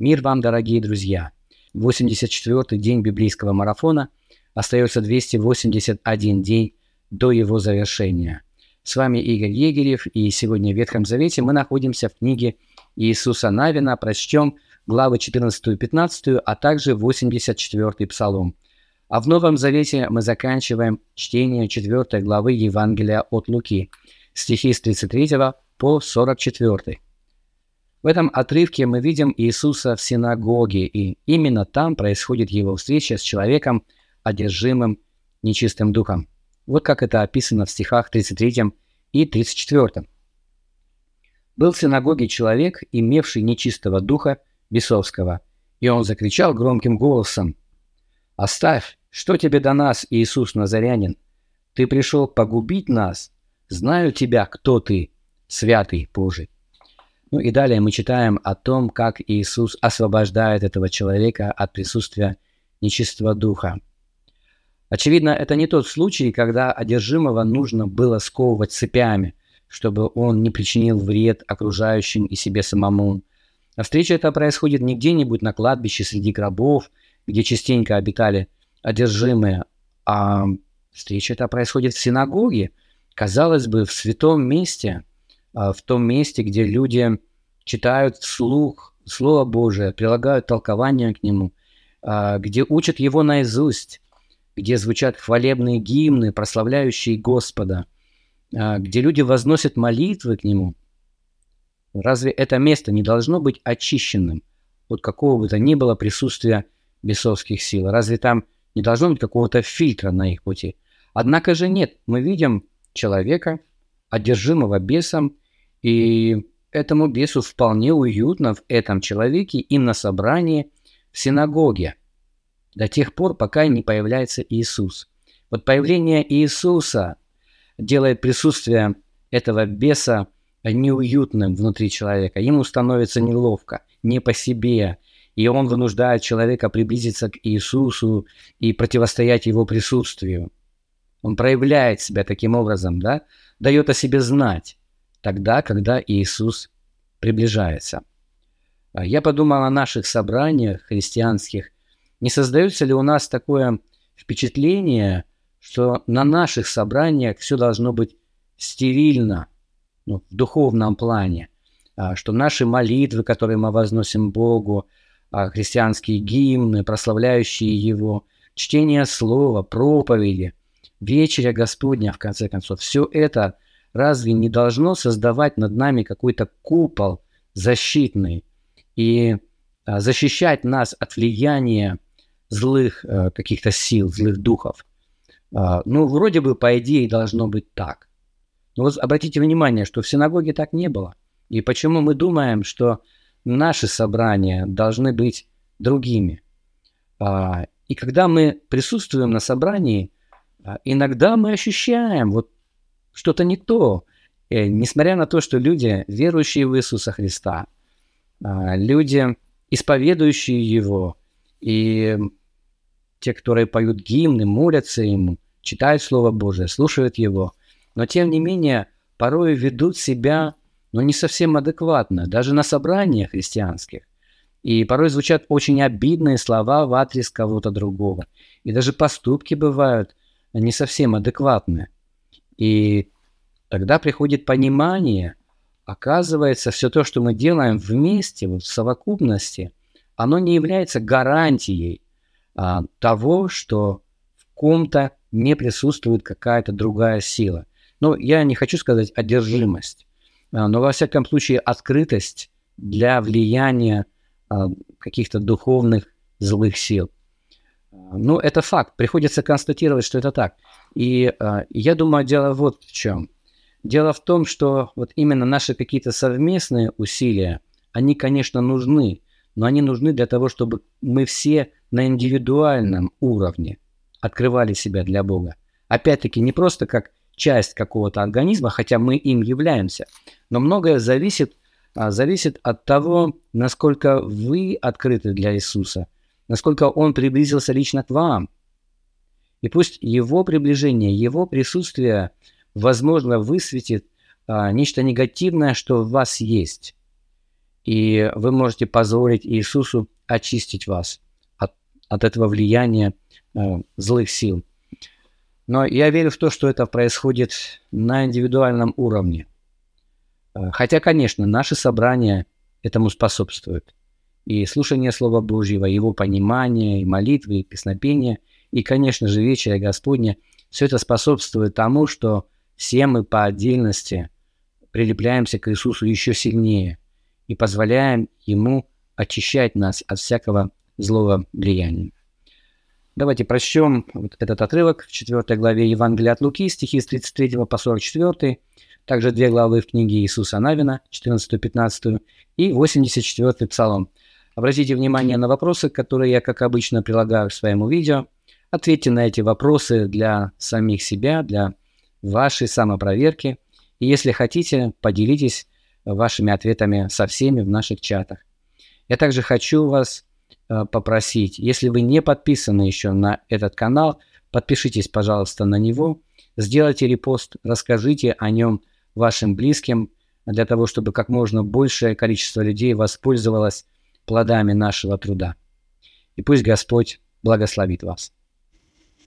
Мир вам, дорогие друзья! 84-й день библейского марафона. Остается 281 день до его завершения. С вами Игорь Егерев, и сегодня в Ветхом Завете мы находимся в книге Иисуса Навина. Прочтем главы 14 и 15, а также 84 Псалом. А в Новом Завете мы заканчиваем чтение 4 главы Евангелия от Луки, стихи с 33 по 44. В этом отрывке мы видим Иисуса в синагоге, и именно там происходит его встреча с человеком, одержимым нечистым духом. Вот как это описано в стихах 33 и 34. «Был в синагоге человек, имевший нечистого духа бесовского, и он закричал громким голосом, «Оставь, что тебе до нас, Иисус Назарянин? Ты пришел погубить нас? Знаю тебя, кто ты, святый Божий». Ну и далее мы читаем о том, как Иисус освобождает этого человека от присутствия нечистого духа. Очевидно, это не тот случай, когда одержимого нужно было сковывать цепями, чтобы он не причинил вред окружающим и себе самому. А встреча эта происходит не где-нибудь на кладбище среди гробов, где частенько обитали одержимые, а встреча эта происходит в синагоге, казалось бы, в святом месте – а, в том месте, где люди читают вслух Слово Божие, прилагают толкование к нему, а, где учат его наизусть, где звучат хвалебные гимны, прославляющие Господа, а, где люди возносят молитвы к нему. Разве это место не должно быть очищенным от какого бы то ни было присутствия бесовских сил? Разве там не должно быть какого-то фильтра на их пути? Однако же нет, мы видим человека, одержимого бесом, и этому бесу вполне уютно в этом человеке и на собрании в синагоге до тех пор, пока не появляется Иисус. Вот появление Иисуса делает присутствие этого беса неуютным внутри человека. Ему становится неловко, не по себе. И он вынуждает человека приблизиться к Иисусу и противостоять его присутствию. Он проявляет себя таким образом, да, дает о себе знать тогда, когда Иисус приближается. А я подумал о наших собраниях христианских. Не создается ли у нас такое впечатление, что на наших собраниях все должно быть стерильно, ну, в духовном плане, а, что наши молитвы, которые мы возносим Богу, а, христианские гимны, прославляющие Его, чтение Слова, проповеди, вечеря Господня, в конце концов, все это разве не должно создавать над нами какой-то купол защитный и а, защищать нас от влияния злых а, каких-то сил, злых духов? А, ну, вроде бы, по идее, должно быть так. Но вот обратите внимание, что в синагоге так не было. И почему мы думаем, что наши собрания должны быть другими? А, и когда мы присутствуем на собрании, иногда мы ощущаем вот что-то не то. И, э, несмотря на то, что люди, верующие в Иисуса Христа, а, люди, исповедующие Его, и те, которые поют гимны, молятся Ему, читают Слово Божие, слушают Его, но тем не менее порой ведут себя ну, не совсем адекватно, даже на собраниях христианских. И порой звучат очень обидные слова в адрес кого-то другого. И даже поступки бывают не совсем адекватные. И тогда приходит понимание, оказывается, все то, что мы делаем вместе, вот в совокупности, оно не является гарантией а, того, что в ком-то не присутствует какая-то другая сила. Ну, я не хочу сказать одержимость, а, но во всяком случае открытость для влияния а, каких-то духовных злых сил. Ну, это факт. Приходится констатировать, что это так. И э, я думаю, дело вот в чем. Дело в том, что вот именно наши какие-то совместные усилия, они, конечно, нужны, но они нужны для того, чтобы мы все на индивидуальном уровне открывали себя для Бога. Опять-таки, не просто как часть какого-то организма, хотя мы им являемся, но многое зависит, а, зависит от того, насколько вы открыты для Иисуса, насколько Он приблизился лично к вам, и пусть его приближение, его присутствие, возможно, высветит а, нечто негативное, что в вас есть. и вы можете позволить Иисусу очистить вас от, от этого влияния э, злых сил. Но я верю в то, что это происходит на индивидуальном уровне. Э, хотя, конечно, наши собрания этому способствуют. И слушание Слова Божьего, его понимание, и молитвы, и песнопения, и, конечно же, вечеря Господня, все это способствует тому, что все мы по отдельности прилепляемся к Иисусу еще сильнее и позволяем Ему очищать нас от всякого злого влияния. Давайте прочтем вот этот отрывок в 4 главе Евангелия от Луки, стихи с 33 по 44, также две главы в книге Иисуса Навина, 14-15, и 84 псалом. Обратите внимание на вопросы, которые я, как обычно, прилагаю к своему видео. Ответьте на эти вопросы для самих себя, для вашей самопроверки. И если хотите, поделитесь вашими ответами со всеми в наших чатах. Я также хочу вас э, попросить, если вы не подписаны еще на этот канал, подпишитесь, пожалуйста, на него, сделайте репост, расскажите о нем вашим близким, для того, чтобы как можно большее количество людей воспользовалось плодами нашего труда. И пусть Господь благословит вас.